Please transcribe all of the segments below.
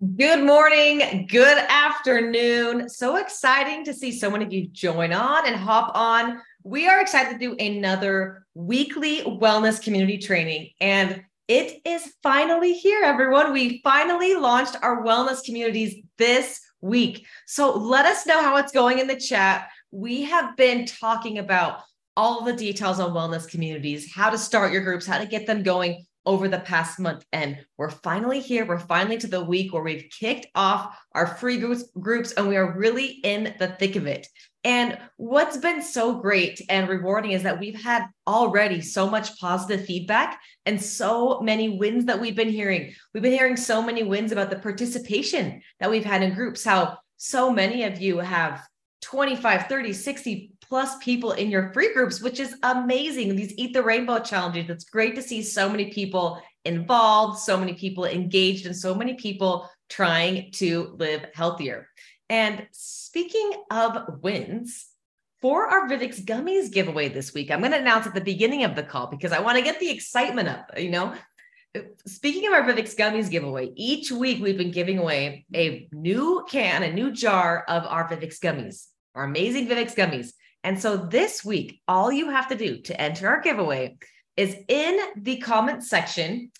Good morning, good afternoon. So exciting to see so many of you join on and hop on. We are excited to do another weekly wellness community training, and it is finally here, everyone. We finally launched our wellness communities this week. So let us know how it's going in the chat. We have been talking about all the details on wellness communities, how to start your groups, how to get them going over the past month. And we're finally here. We're finally to the week where we've kicked off our free groups, groups and we are really in the thick of it. And what's been so great and rewarding is that we've had already so much positive feedback and so many wins that we've been hearing. We've been hearing so many wins about the participation that we've had in groups, how so many of you have 25, 30, 60 plus people in your free groups, which is amazing. These Eat the Rainbow challenges. It's great to see so many people involved, so many people engaged, and so many people trying to live healthier. And speaking of wins, for our Vivix Gummies giveaway this week, I'm going to announce at the beginning of the call because I want to get the excitement up. You know, speaking of our Vivix Gummies giveaway, each week we've been giving away a new can, a new jar of our Vivix Gummies, our amazing Vivix Gummies. And so this week, all you have to do to enter our giveaway is in the comment section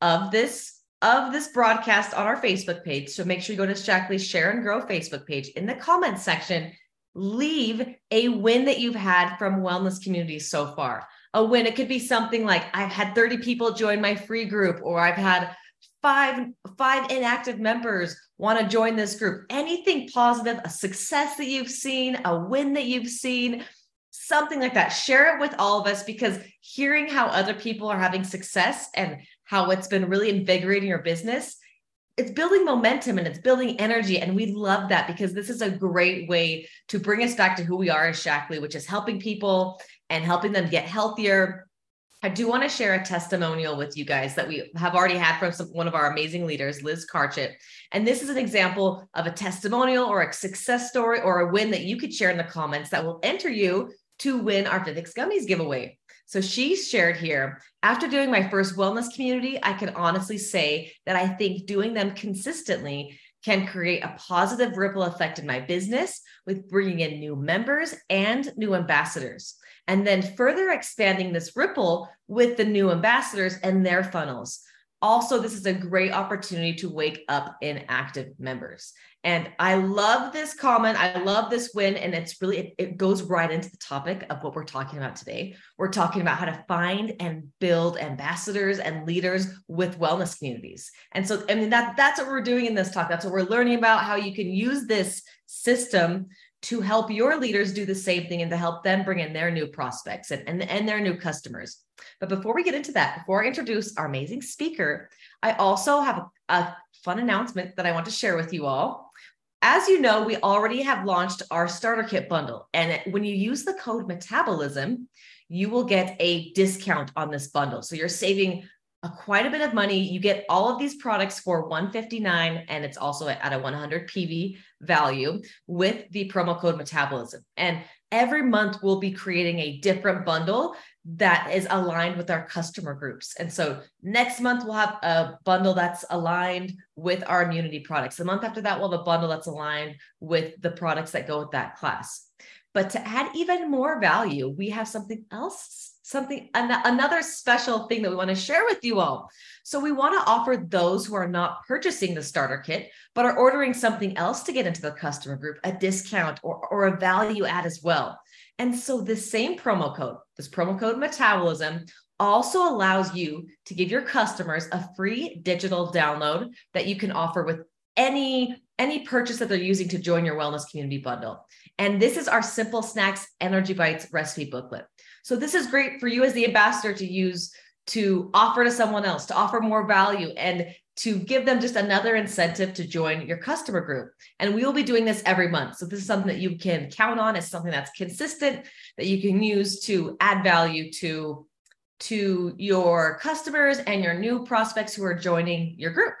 of this of this broadcast on our Facebook page. So make sure you go to Shaklee's Share and Grow Facebook page. In the comments section, leave a win that you've had from wellness communities so far. A win, it could be something like I've had 30 people join my free group, or I've had five five inactive members want to join this group. Anything positive a success that you've seen a win that you've seen something like that. Share it with all of us because hearing how other people are having success and how it's been really invigorating your business it's building momentum and it's building energy and we love that because this is a great way to bring us back to who we are as Shaklee which is helping people and helping them get healthier I do want to share a testimonial with you guys that we have already had from some, one of our amazing leaders, Liz Karchit. And this is an example of a testimonial or a success story or a win that you could share in the comments that will enter you to win our Vivix Gummies giveaway. So she shared here after doing my first wellness community, I can honestly say that I think doing them consistently can create a positive ripple effect in my business with bringing in new members and new ambassadors and then further expanding this ripple with the new ambassadors and their funnels. Also, this is a great opportunity to wake up inactive members. And I love this comment. I love this win. And it's really, it, it, goes right into the topic of what we're talking about today. We're talking about how to find and build ambassadors and leaders with wellness communities. And so, I mean, that, that's what we're doing in this talk. That's what we're learning about how you can use this system to help your leaders do the same thing and to help them bring in their new prospects and, and, and their new customers. But before we get into that, before I introduce our amazing speaker, I also have a, a fun announcement that I want to share with you all. As you know, we already have launched our starter kit bundle. And when you use the code metabolism, you will get a discount on this bundle. So you're saving a, quite a bit of money. You get all of these products for 159 and it's also at a 100 PV value with the promo code metabolism. And every month we'll be creating a different bundle that is aligned with our customer groups. And so next month we'll have a bundle that's aligned with our immunity products. The month after that we'll have a bundle that's aligned with the products that go with that class. But to add even more value, we have something else something an- another special thing that we want to share with you all. So we want to offer those who are not purchasing the starter kit but are ordering something else to get into the customer group a discount or, or a value add as well. And so this same promo code, this promo code metabolism also allows you to give your customers a free digital download that you can offer with any any purchase that they're using to join your wellness community bundle. And this is our Simple Snacks Energy Bites recipe booklet. So this is great for you as the ambassador to use to offer to someone else, to offer more value and to give them just another incentive to join your customer group. And we will be doing this every month. So this is something that you can count on. It's something that's consistent that you can use to add value to to your customers and your new prospects who are joining your group.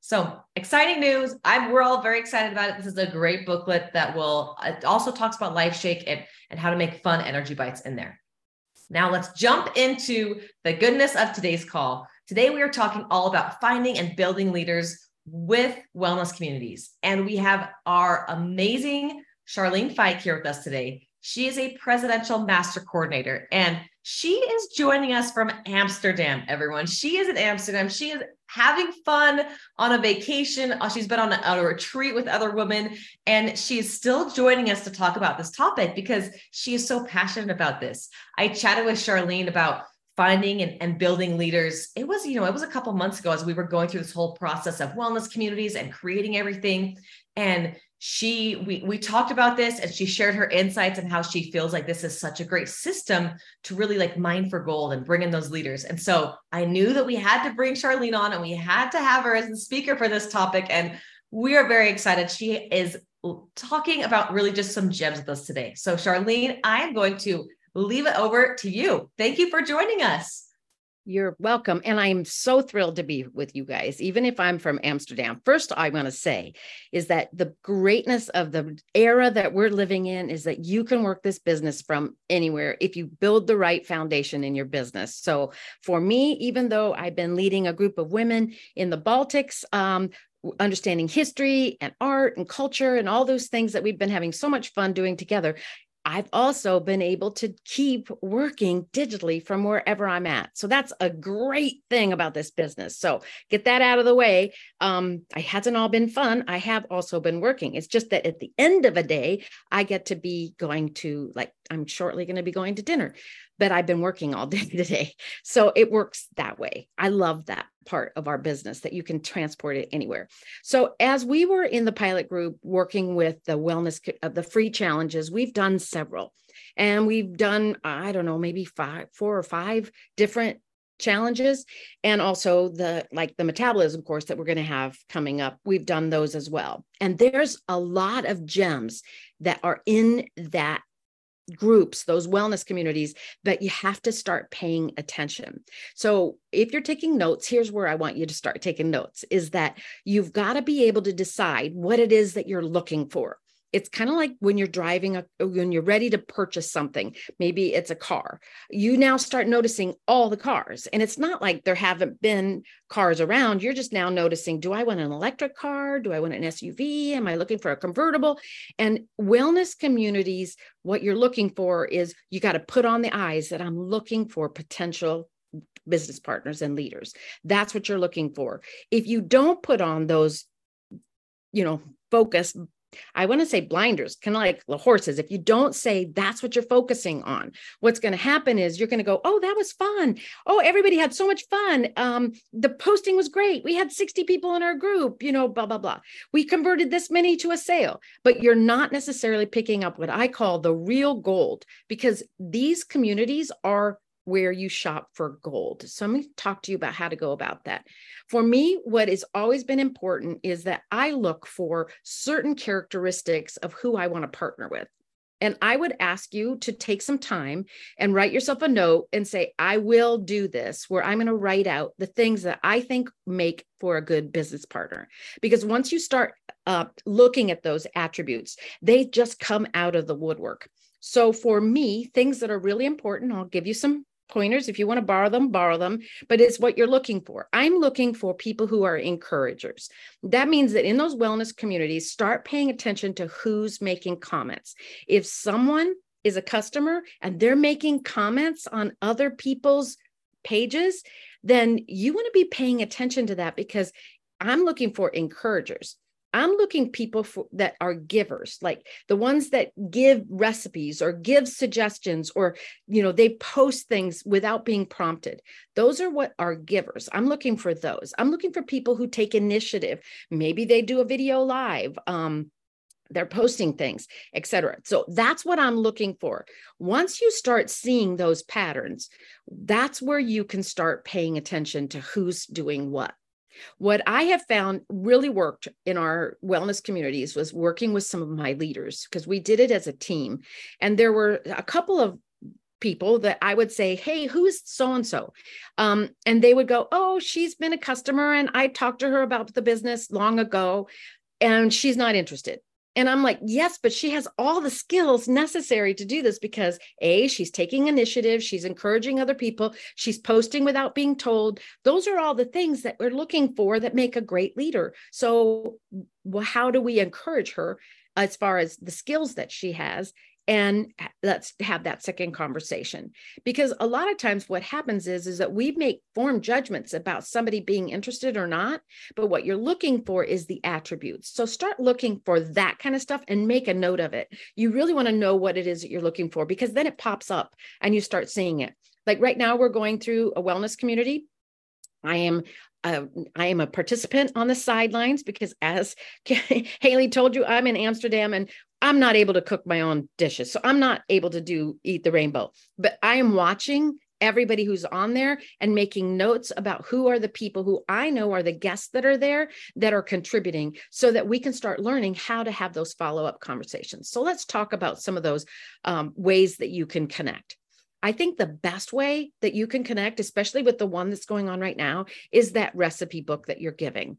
So exciting news. I'm, we're all very excited about it. This is a great booklet that will, also talks about LifeShake and, and how to make fun energy bites in there. Now let's jump into the goodness of today's call. Today we are talking all about finding and building leaders with wellness communities. And we have our amazing Charlene Fike here with us today. She is a presidential master coordinator and she is joining us from Amsterdam, everyone. She is in Amsterdam. She is having fun on a vacation. Uh, she's been on a, a retreat with other women, and she is still joining us to talk about this topic because she is so passionate about this. I chatted with Charlene about finding and, and building leaders it was you know it was a couple months ago as we were going through this whole process of wellness communities and creating everything and she we we talked about this and she shared her insights and how she feels like this is such a great system to really like mine for gold and bring in those leaders. And so i knew that we had to bring charlene on and we had to have her as the speaker for this topic. And we are very excited. She is talking about really just some gems with us today. So charlene i am going to leave it over to you. Thank you for joining us you're welcome. And I'm so thrilled to be with you guys, even if I'm from Amsterdam. First, I want to say is that the greatness of the era that we're living in is that you can work this business from anywhere if you build the right foundation in your business. So for me, even though I've been leading a group of women in the Baltics, um, understanding history and art and culture and all those things that we've been having so much fun doing together. I've also been able to keep working digitally from wherever I'm at. So that's a great thing about this business. So get that out of the way. Um, it hasn't all been fun. I have also been working. It's just that at the end of a day, I get to be going to like I'm shortly going to be going to dinner but I've been working all day today. So it works that way. I love that part of our business that you can transport it anywhere. So as we were in the pilot group working with the wellness of uh, the free challenges, we've done several. And we've done I don't know, maybe five four or five different challenges and also the like the metabolism course that we're going to have coming up we've done those as well and there's a lot of gems that are in that groups, those wellness communities, but you have to start paying attention. So, if you're taking notes, here's where I want you to start taking notes is that you've got to be able to decide what it is that you're looking for it's kind of like when you're driving a when you're ready to purchase something maybe it's a car you now start noticing all the cars. And it's not like there haven't been cars around you're just now noticing do i want an electric car? Do i want an suv am i looking for a convertible? And wellness communities what you're looking for is you got to put on the eyes that i'm looking for potential business partners and leaders. That's what you're looking for. If you don't put on those you know focus I want to say blinders, kind of like the horses. If you don't say that's what you're focusing on, what's going to happen is you're going to go, oh, that was fun. Oh, everybody had so much fun. Um, the posting was great. We had 60 people in our group, you know, blah, blah, blah. We converted this many to a sale, but you're not necessarily picking up what I call the real gold because these communities are where you shop for gold. So let me talk to you about how to go about that. For me, what has always been important is that I look for certain characteristics of who I want to partner with. And I would ask you to take some time and write yourself a note and say, I will do this, where I'm going to write out the things that I think make for a good business partner. Because once you start uh, looking at those attributes, they just come out of the woodwork. So for me, things that are really important, I'll give you some pointers. If you want to borrow them, borrow them, but it's what you're looking for. I'm looking for people who are encouragers. That means that in those wellness communities, start paying attention to who's making comments. If someone is a customer and they're making comments on other people's pages, then you want to be paying attention to that because I'm looking for encouragers. I'm looking people for, that are givers, like the ones that give recipes or give suggestions or you know they post things without being prompted. Those are what are givers. I'm looking for those. I'm looking for people who take initiative. Maybe they do a video live. Um, they're posting things, etc. So that's what I'm looking for. Once you start seeing those patterns, that's where you can start paying attention to who's doing what. What I have found really worked in our wellness communities was working with some of my leaders because we did it as a team. And there were a couple of people that I would say, Hey, who's so and so? Um, and they would go, Oh, she's been a customer and I talked to her about the business long ago and she's not interested. And I'm like, yes, but she has all the skills necessary to do this because A, she's taking initiative, she's encouraging other people, she's posting without being told. Those are all the things that we're looking for that make a great leader. So, well, how do we encourage her as far as the skills that she has and let's have that second conversation. Because a lot of times what happens is is that we make form judgments about somebody being interested or not but what you're looking for is the attributes. So start looking for that kind of stuff and make a note of it. You really want to know what it is that you're looking for because then it pops up and you start seeing it. Like right now we're going through a wellness community. I am uh, I am a participant on the sidelines because, as Haley told you, I'm in Amsterdam and I'm not able to cook my own dishes. So I'm not able to do eat the rainbow, but I am watching everybody who's on there and making notes about who are the people who I know are the guests that are there that are contributing so that we can start learning how to have those follow up conversations. So let's talk about some of those um, ways that you can connect. I think the best way that you can connect, especially with the one that's going on right now, is that recipe book that you're giving.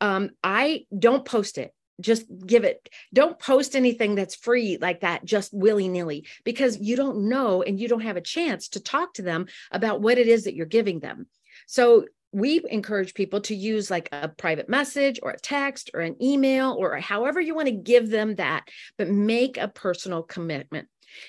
Um, I don't post it just give it don't post anything that's free like that just willy-nilly because you don't know and you don't have a chance to talk to them about what it is that you're giving them. So we encourage people to use like a private message or a text or an email or however you want to give them that but make a personal commitment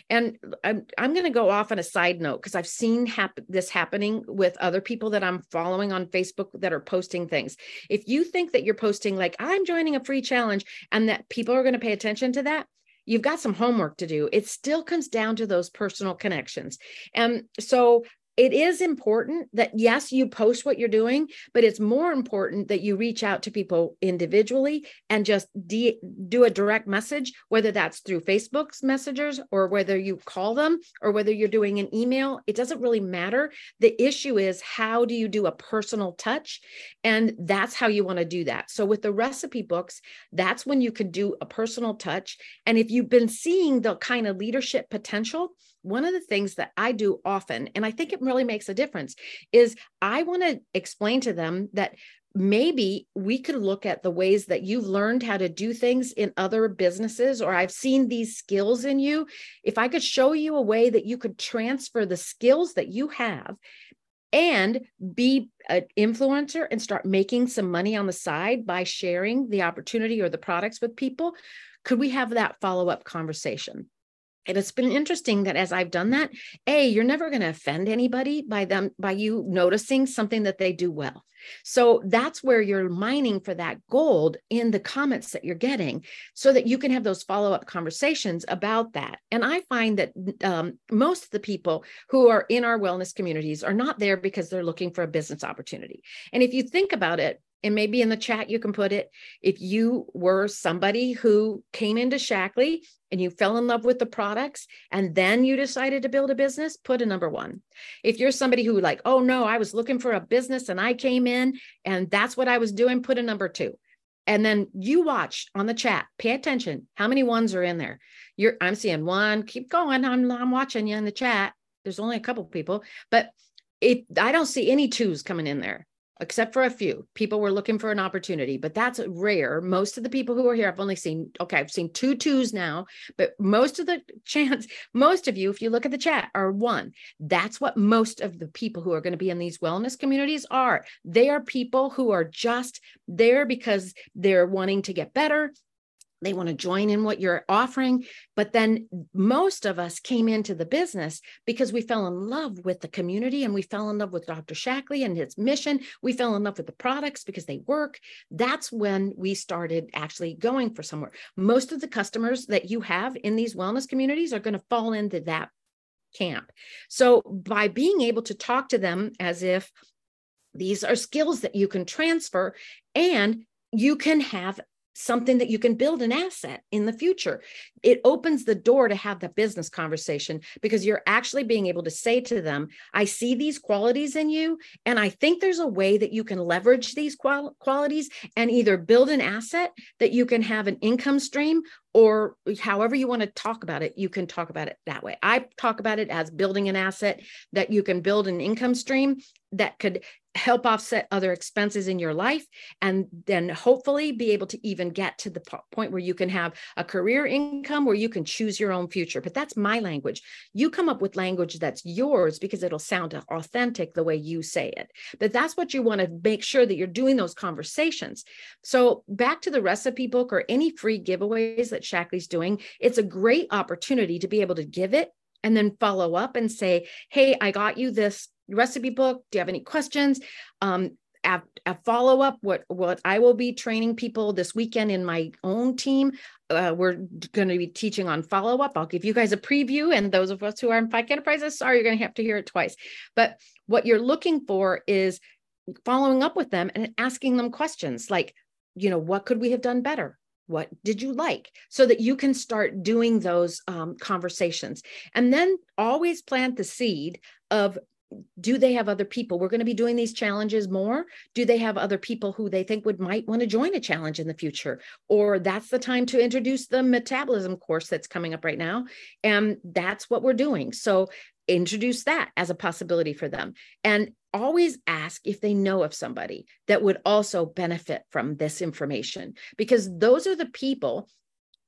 and I'm, I'm going to go off on a side note because I've seen hap- this happening with other people that I'm following on Facebook that are posting things. If you think that you're posting, like, I'm joining a free challenge, and that people are going to pay attention to that, you've got some homework to do. It still comes down to those personal connections. And so it is important that yes you post what you're doing but it's more important that you reach out to people individually and just de- do a direct message whether that's through facebook's messengers or whether you call them or whether you're doing an email. It doesn't really matter. The issue is how do you do a personal touch? And that's how you want to do that. So with the recipe books that's when you can do a personal touch. And if you've been seeing the kind of leadership potential one of the things that I do often, and I think it really makes a difference, is I want to explain to them that maybe we could look at the ways that you've learned how to do things in other businesses, or I've seen these skills in you. If I could show you a way that you could transfer the skills that you have and be an influencer and start making some money on the side by sharing the opportunity or the products with people, could we have that follow up conversation? And it's been interesting that as i've done that a you're never going to offend anybody by them by you noticing something that they do well. So that's where you're mining for that gold in the comments that you're getting so that you can have those follow-up conversations about that. And i find that um, most of the people who are in our wellness communities are not there because they're looking for a business opportunity. And if you think about it and maybe in the chat you can put it if you were somebody who came into Shaklee and you fell in love with the products and then you decided to build a business put a number 1 if you're somebody who like oh no I was looking for a business and I came in and that's what I was doing put a number 2 and then you watch on the chat pay attention how many ones are in there? You're I'm seeing one keep going I'm I'm watching you in the chat. There's only a couple people but if I don't see any twos coming in there except for a few. People were looking for an opportunity but that's rare. Most of the people who are here i've only seen okay i've seen two twos now but most of the chance most of you if you look at the chat are one. That's what most of the people who are going to be in these wellness communities are. They are people who are just there because they're wanting to get better they want to join in what you're offering. But then most of us came into the business because we fell in love with the community and we fell in love with Dr. Shaklee and his mission. We fell in love with the products because they work. That's when we started actually going for somewhere. Most of the customers that you have in these wellness communities are going to fall into that camp. So by being able to talk to them as if these are skills that you can transfer and you can have something that you can build an asset in the future. It opens the door to have the business conversation because you're actually being able to say to them, I see these qualities in you, and I think there's a way that you can leverage these qual- qualities and either build an asset that you can have an income stream or however you want to talk about it, you can talk about it that way. I talk about it as building an asset that you can build an income stream that could help offset other expenses in your life and then hopefully be able to even get to the point where you can have a career income where you can choose your own future. But that's my language. You come up with language that's yours because it'll sound authentic the way you say it. But that's what you want to make sure that you're doing those conversations. So back to the recipe book or any free giveaways that Shaklee's doing it's a great opportunity to be able to give it and then follow up and say, Hey, I got you this recipe book. Do you have any questions? Um, a, a follow up, what what I will be training people this weekend in my own team. Uh, we're going to be teaching on follow up. I'll give you guys a preview, and those of us who are in Fike Enterprises, sorry, you're going to have to hear it twice. But what you're looking for is following up with them and asking them questions like, you know, what could we have done better? What did you like? So that you can start doing those um, conversations. And then always plant the seed of do they have other people? We're going to be doing these challenges more. Do they have other people who they think would might want to join a challenge in the future? Or that's the time to introduce the metabolism course that's coming up right now. And that's what we're doing. So introduce that as a possibility for them and always ask if they know of somebody that would also benefit from this information because those are the people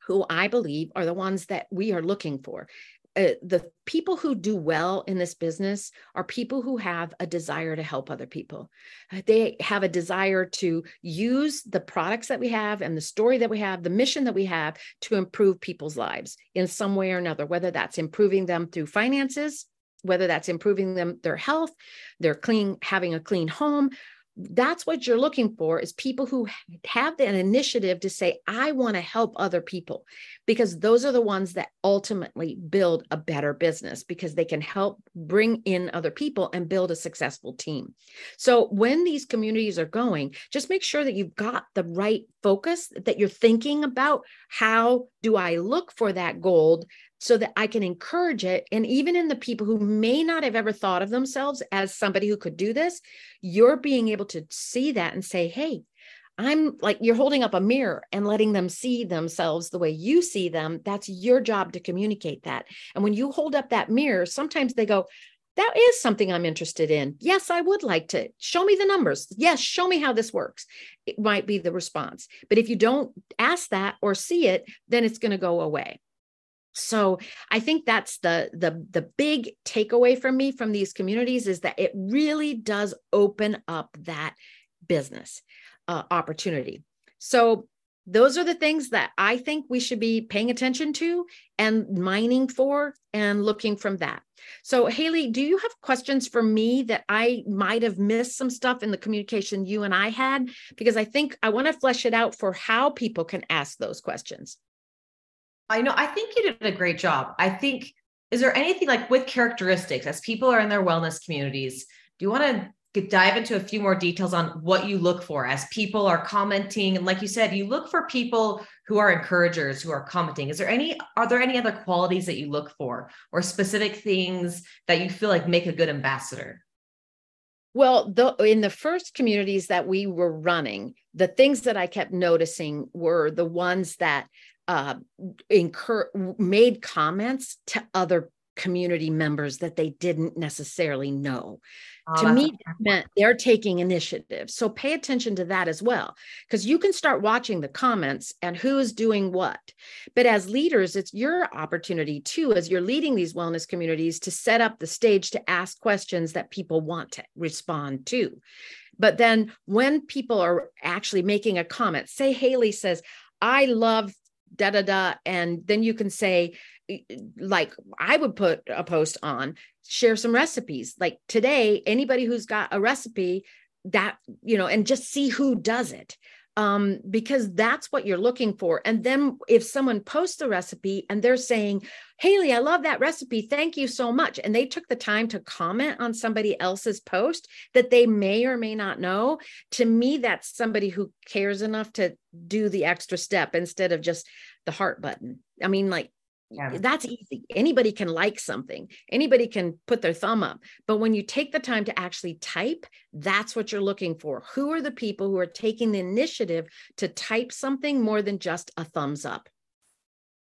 who I believe are the ones that we are looking for. Uh, the people who do well in this business are people who have a desire to help other people. Uh, they have a desire to use the products that we have and the story that we have, the mission that we have to improve people's lives in some way or another, whether that's improving them through finances, whether that's improving them their health, their clean having a clean home. That's what you're looking for is people who have that initiative to say, I want to help other people, because those are the ones that ultimately build a better business because they can help bring in other people and build a successful team. So when these communities are going, just make sure that you've got the right focus, that you're thinking about how do I look for that gold so that I can encourage it. And even in the people who may not have ever thought of themselves as somebody who could do this, you're being able to see that and say, hey, I'm like, you're holding up a mirror and letting them see themselves the way you see them. That's your job to communicate that. And when you hold up that mirror, sometimes they go, that is something I'm interested in. Yes, I would like to. Show me the numbers. Yes, show me how this works. It might be the response. But if you don't ask that or see it, then it's going to go away so i think that's the the the big takeaway from me from these communities is that it really does open up that business uh, opportunity. So those are the things that i think we should be paying attention to and mining for and looking from that. So haley do you have questions for me that i might have missed some stuff in the communication you and i had? Because i think i want to flesh it out for how people can ask those questions I know. I think you did a great job. I think, is there anything like with characteristics as people are in their wellness communities? Do you want to dive into a few more details on what you look for as people are commenting? And like you said, you look for people who are encouragers, who are commenting. Is there any, are there any other qualities that you look for or specific things that you feel like make a good ambassador? Well, the, in the first communities that we were running, the things that I kept noticing were the ones that uh, incur made comments to other community members that they didn't necessarily know. Oh, to me, that meant they're taking initiative. So pay attention to that as well, because you can start watching the comments and who's doing what. But as leaders, it's your opportunity too, as you're leading these wellness communities, to set up the stage to ask questions that people want to respond to. But then when people are actually making a comment, say Haley says, I love da da da and then you can say like i would put a post on share some recipes. Like today anybody who's got a recipe that you know and just see who does it um, because that's what you're looking for. And then if someone posts a recipe and they're saying, Haley, I love that recipe. Thank you so much. And they took the time to comment on somebody else's post that they may or may not know. To me, that's somebody who cares enough to do the extra step instead of just the heart button. I mean, like, yeah. That's easy. Anybody can like something, anybody can put their thumb up. But when you take the time to actually type, that's what you're looking for. Who are the people who are taking the initiative to type something more than just a thumbs up?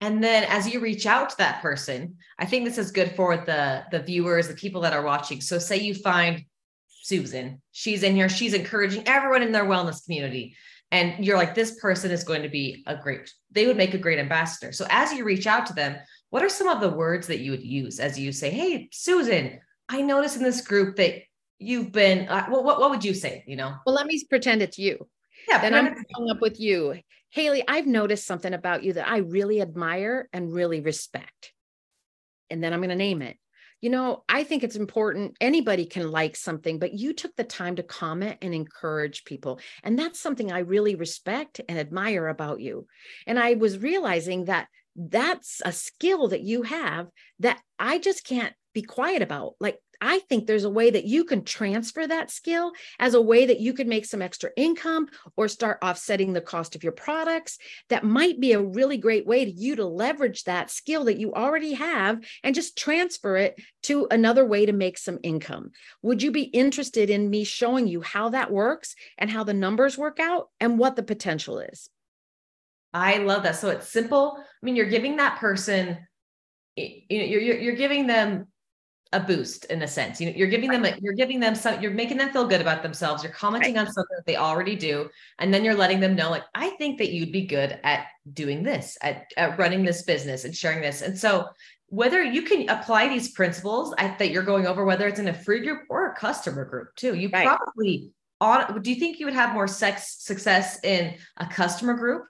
And then as you reach out to that person, I think this is good for the the viewers, the people that are watching. So say you find Susan, she's in here, she's encouraging everyone in their wellness community. And you're like, this person is going to be a great, they would make a great ambassador. So as you reach out to them, what are some of the words that you would use as you say, Hey, Susan, I noticed in this group that you've been, uh, well, what, what would you say? You know? Well, let me pretend it's you. Yeah. Then I'm following up with you. Haley, I've noticed something about you that I really admire and really respect. And then I'm going to name it. You know, I think it's important. Anybody can like something, but you took the time to comment and encourage people. And that's something I really respect and admire about you. And I was realizing that that's a skill that you have that I just can't be quiet about. Like I think there's a way that you can transfer that skill as a way that you could make some extra income or start offsetting the cost of your products. That might be a really great way to you to leverage that skill that you already have and just transfer it to another way to make some income. Would you be interested in me showing you how that works and how the numbers work out and what the potential is? I love that. So it's simple. I mean, you're giving that person, you know, you're, you're, you're giving them a boost in a sense. You know, you're giving them, a, you're giving them some, you're making them feel good about themselves. You're commenting right. on something that they already do. And then you're letting them know, like, I think that you'd be good at doing this, at, at running this business and sharing this. And so whether you can apply these principles that you're going over, whether it's in a free group or a customer group too, you right. probably on, do you think you would have more sex success in a customer group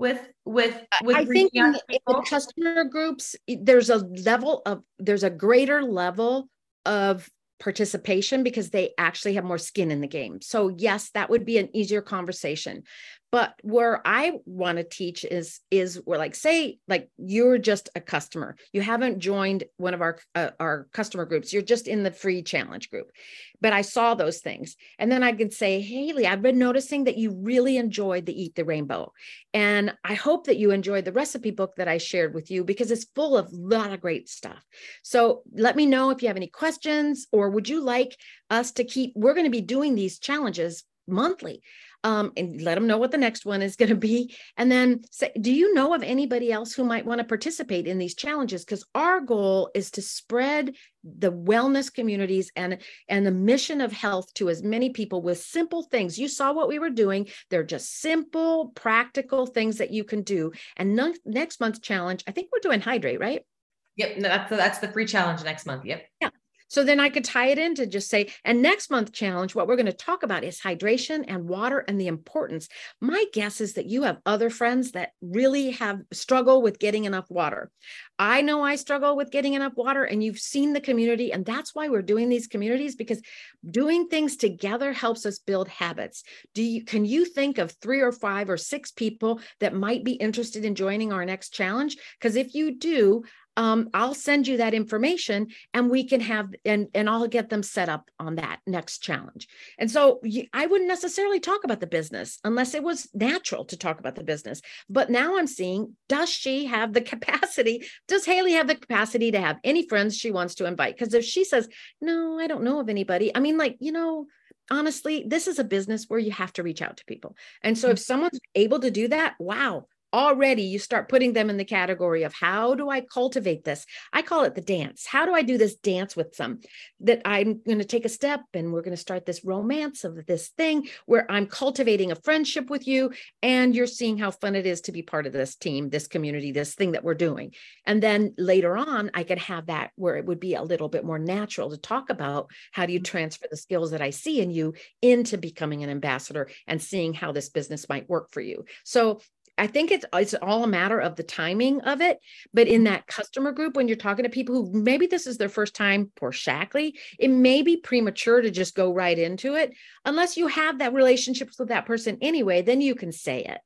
with with with I think in, in customer groups there's a level of there's a greater level of participation because they actually have more skin in the game. So yes, that would be an easier conversation. But where I want to teach is is where like say like you're just a customer. You haven't joined one of our uh, our customer groups. You're just in the free challenge group. But I saw those things. And then I could say, "Haley, I've been noticing that you really enjoyed the Eat the Rainbow. And I hope that you enjoyed the recipe book that I shared with you because it's full of a lot of great stuff. So let me know if you have any questions or would you like us to keep we're going to be doing these challenges monthly um, and let them know what the next one is going to be. And then say, do you know of anybody else who might want to participate in these challenges? Because our goal is to spread the wellness communities and and the mission of health to as many people with simple things you saw what we were doing they're just simple practical things that you can do and no, next month's challenge i think we're doing hydrate right Yep, that's the, that's the free challenge next month. Yep. Yeah. So then I could tie it in to just say, and next month challenge, what we're going to talk about is hydration and water and the importance. My guess is that you have other friends that really have struggle with getting enough water. I know I struggle with getting enough water, and you've seen the community, and that's why we're doing these communities because doing things together helps us build habits. Do you can you think of three or five or six people that might be interested in joining our next challenge? Because if you do, um, I'll send you that information and we can have, and, and I'll get them set up on that next challenge. And so I wouldn't necessarily talk about the business unless it was natural to talk about the business. But now I'm seeing, does she have the capacity? Does Haley have the capacity to have any friends she wants to invite? Because if she says, no, I don't know of anybody, I mean, like, you know, honestly, this is a business where you have to reach out to people. And so if mm-hmm. someone's able to do that, wow, already you start putting them in the category of how do I cultivate this? I call it the dance. How do I do this dance with some that I'm going to take a step and we're going to start this romance of this thing where I'm cultivating a friendship with you and you're seeing how fun it is to be part of this team, this community, this thing that we're doing. And then later on, I could have that where it would be a little bit more natural to talk about how do you mm-hmm. transfer the skills that I see in you into becoming an ambassador and seeing how this business might work for you. So I think it's it's all a matter of the timing of it. But in mm-hmm. that customer group, when you're talking to people who maybe this is their first time for Shaklee, it may be premature to just go right into it. Unless you have that relationship with that person anyway, then you can say it.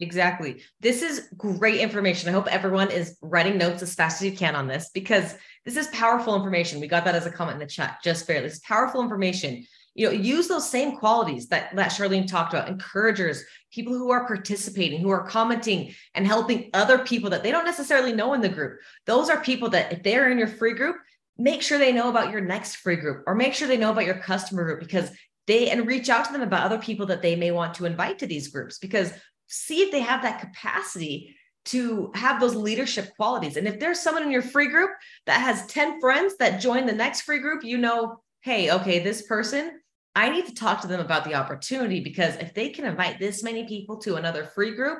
Exactly. This is great information. I hope everyone is writing notes as fast as you can on this because this is powerful information. We got that as a comment in the chat just barely. This is powerful information you know use those same qualities that that charlene talked about encouragers people who are participating who are commenting and helping other people that they don't necessarily know in the group those are people that if they're in your free group make sure they know about your next free group or make sure they know about your customer group because they and reach out to them about other people that they may want to invite to these groups because see if they have that capacity to have those leadership qualities. And if there's someone in your free group that has 10 friends that join the next free group, you know, hey, okay, this person, I need to talk to them about the opportunity because if they can invite this many people to another free group,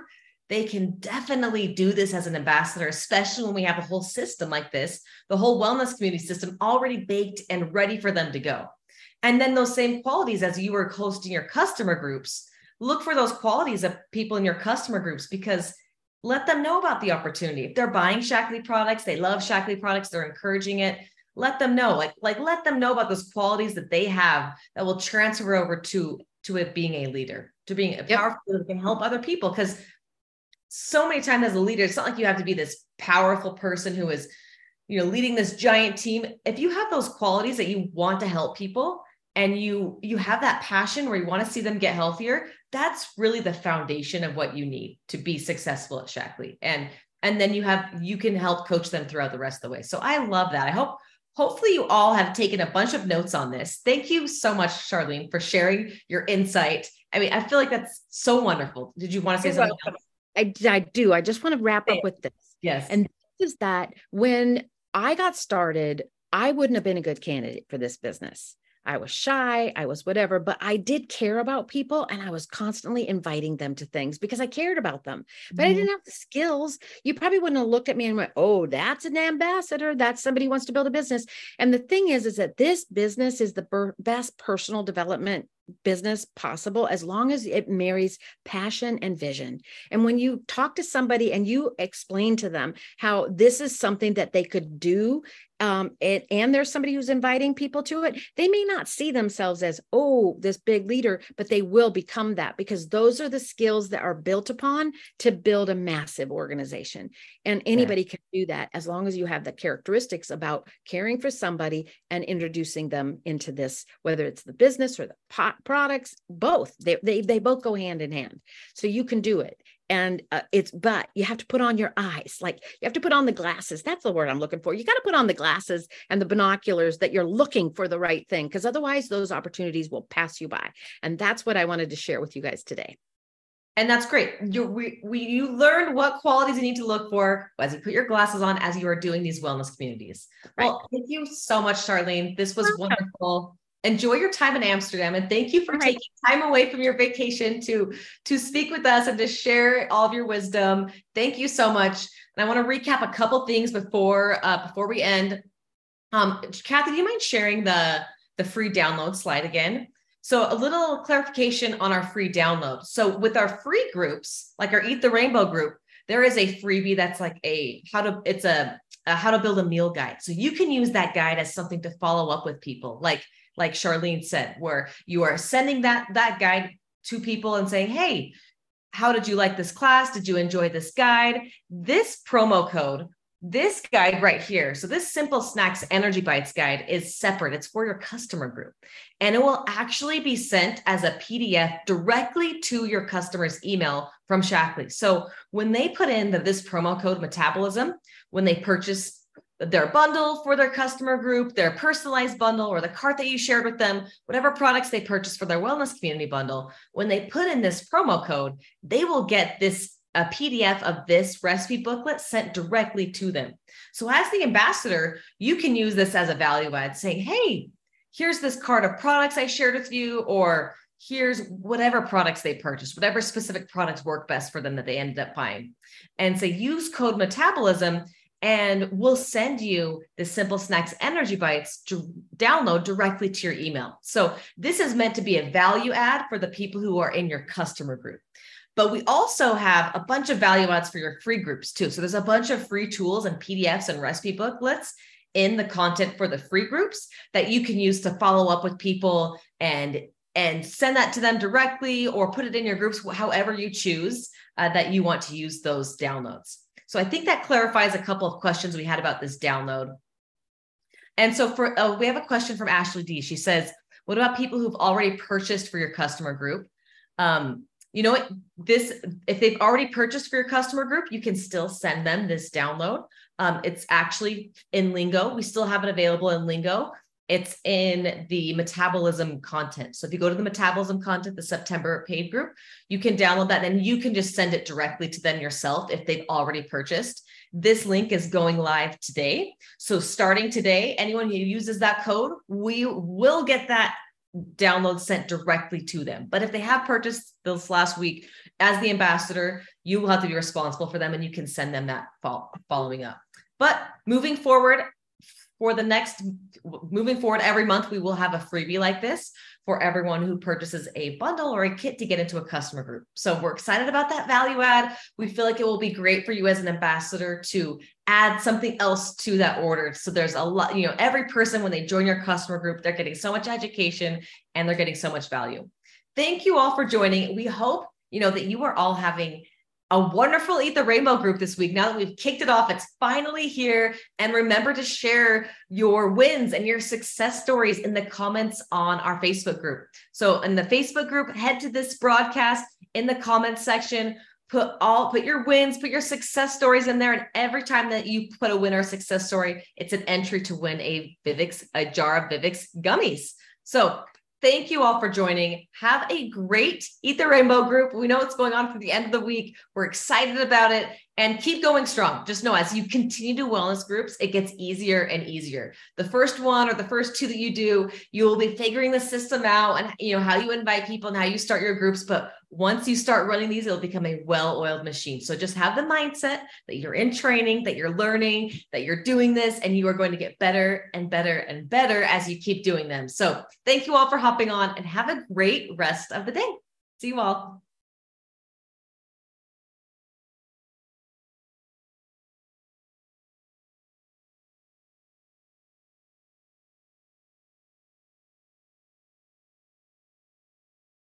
they can definitely do this as an ambassador, especially when we have a whole system like this, the whole wellness community system already baked and ready for them to go. And then those same qualities as you were hosting your customer groups, look for those qualities of people in your customer groups because let them know about the opportunity. If they're buying Shaklee products, they love Shaklee products, they're encouraging it. Let them know, like, like let them know about those qualities that they have that will transfer over to to it being a leader, to being a yep. powerful that can help other people. Because so many times as a leader, it's not like you have to be this powerful person who is, you know, leading this giant team. If you have those qualities that you want to help people, and you you have that passion where you want to see them get healthier that's really the foundation of what you need to be successful at Shaklee and and then you have you can help coach them throughout the rest of the way so i love that i hope hopefully you all have taken a bunch of notes on this. Thank you so much charlene for sharing your insight. I mean i feel like that's so wonderful. Did you want to say something else? I, I do. I just want to wrap up with this. Yes. And this is that when i got started i wouldn't have been a good candidate for this business I was shy, I was whatever, but I did care about people and I was constantly inviting them to things because I cared about them. But mm-hmm. I didn't have the skills. You probably wouldn't have looked at me and went, "Oh, that's an ambassador. That's somebody who wants to build a business." And the thing is is that this business is the ber- best personal development business possible as long as it marries passion and vision. And when you talk to somebody and you explain to them how this is something that they could do um, it, and there's somebody who's inviting people to it, they may not see themselves as, oh, this big leader, but they will become that because those are the skills that are built upon to build a massive organization. And anybody yeah. can do that as long as you have the characteristics about caring for somebody and introducing them into this, whether it's the business or the pot products, both. They, they, they both go hand in hand. So you can do it and uh, it's but you have to put on your eyes like you have to put on the glasses that's the word i'm looking for you got to put on the glasses and the binoculars that you're looking for the right thing because otherwise those opportunities will pass you by and that's what i wanted to share with you guys today. And that's great you we, we you learned what qualities you need to look for as you put your glasses on as you are doing these wellness communities. Right. well thank you so much charlene this was wonderful enjoy your time in Amsterdam and thank you for right. taking time away from your vacation to to speak with us and to share all of your wisdom. Thank you so much. And I want to recap a couple things before uh, before we end. Um, Kathy, do you mind sharing the the free download slide again? So a little clarification on our free download. So with our free groups, like our Eat the Rainbow group, there is a freebie that's like a how to it's a, a how to build a meal guide. So you can use that guide as something to follow up with people. Like like Charlene said, where you are sending that that guide to people and saying, "Hey, how did you like this class? Did you enjoy this guide?" This promo code, this guide right here. So this Simple Snacks Energy Bites guide is separate. It's for your customer group. And it will actually be sent as a PDF directly to your customer's email from Shaklee. So when they put in the, this promo code metabolism, when they purchase their bundle for their customer group, their personalized bundle, or the cart that you shared with them, whatever products they purchase for their wellness community bundle, when they put in this promo code, they will get this a PDF of this recipe booklet sent directly to them. So as the ambassador, you can use this as a value add saying, hey, here's this cart of products I shared with you, or here's whatever products they purchased, whatever specific products work best for them that they ended up buying. And say, use code metabolism and we'll send you the Simple Snacks Energy Bites to download directly to your email. So this is meant to be a value add for the people who are in your customer group. But we also have a bunch of value adds for your free groups too. So there's a bunch of free tools and PDFs and recipe booklets in the content for the free groups that you can use to follow up with people and and send that to them directly or put it in your groups however you choose uh, that you want to use those downloads. So I think that clarifies a couple of questions we had about this download. And so for uh, we have a question from Ashley D. She says, "What about people who've already purchased for your customer group?" Um, you know what? This if they've already purchased for your customer group, you can still send them this download. Um, it's actually in Lingo. We still have it available in Lingo. It's in the metabolism content. So if you go to the metabolism content, the September paid group, you can download that and you can just send it directly to them yourself if they've already purchased. This link is going live today. So starting today, anyone who uses that code, we will get that download sent directly to them. But if they have purchased this last week as the ambassador, you will have to be responsible for them and you can send them that following up. But moving forward, for the next moving forward every month we will have a freebie like this for everyone who purchases a bundle or a kit to get into a customer group. So we're excited about that value add. We feel like it will be great for you as an ambassador to add something else to that order. So there's a lot you know every person when they join your customer group they're getting so much education and they're getting so much value. Thank you all for joining. We hope you know that you are all having a wonderful Eat the Rainbow group this week. Now that we've kicked it off, it's finally here. And remember to share your wins and your success stories in the comments on our Facebook group. So, in the Facebook group, head to this broadcast in the comments section. Put all put your wins, put your success stories in there, and every time that you put a win or success story, it's an entry to win a Vivix, a jar of Vivix gummies. So Thank you all for joining. Have a great Eat the Rainbow group. We know what's going on for the end of the week. We're excited about it and keep going strong. Just know as you continue to wellness groups, it gets easier and easier. The first one or the first two that you do, you will be figuring the system out and you know how you invite people and how you start your groups. But once you start running these, it'll become a well-oiled machine. So just have the mindset that you're in training, that you're learning, that you're doing this, and you are going to get better and better and better as you keep doing them. So thank you all for hopping on and have a great rest of the day. See you all.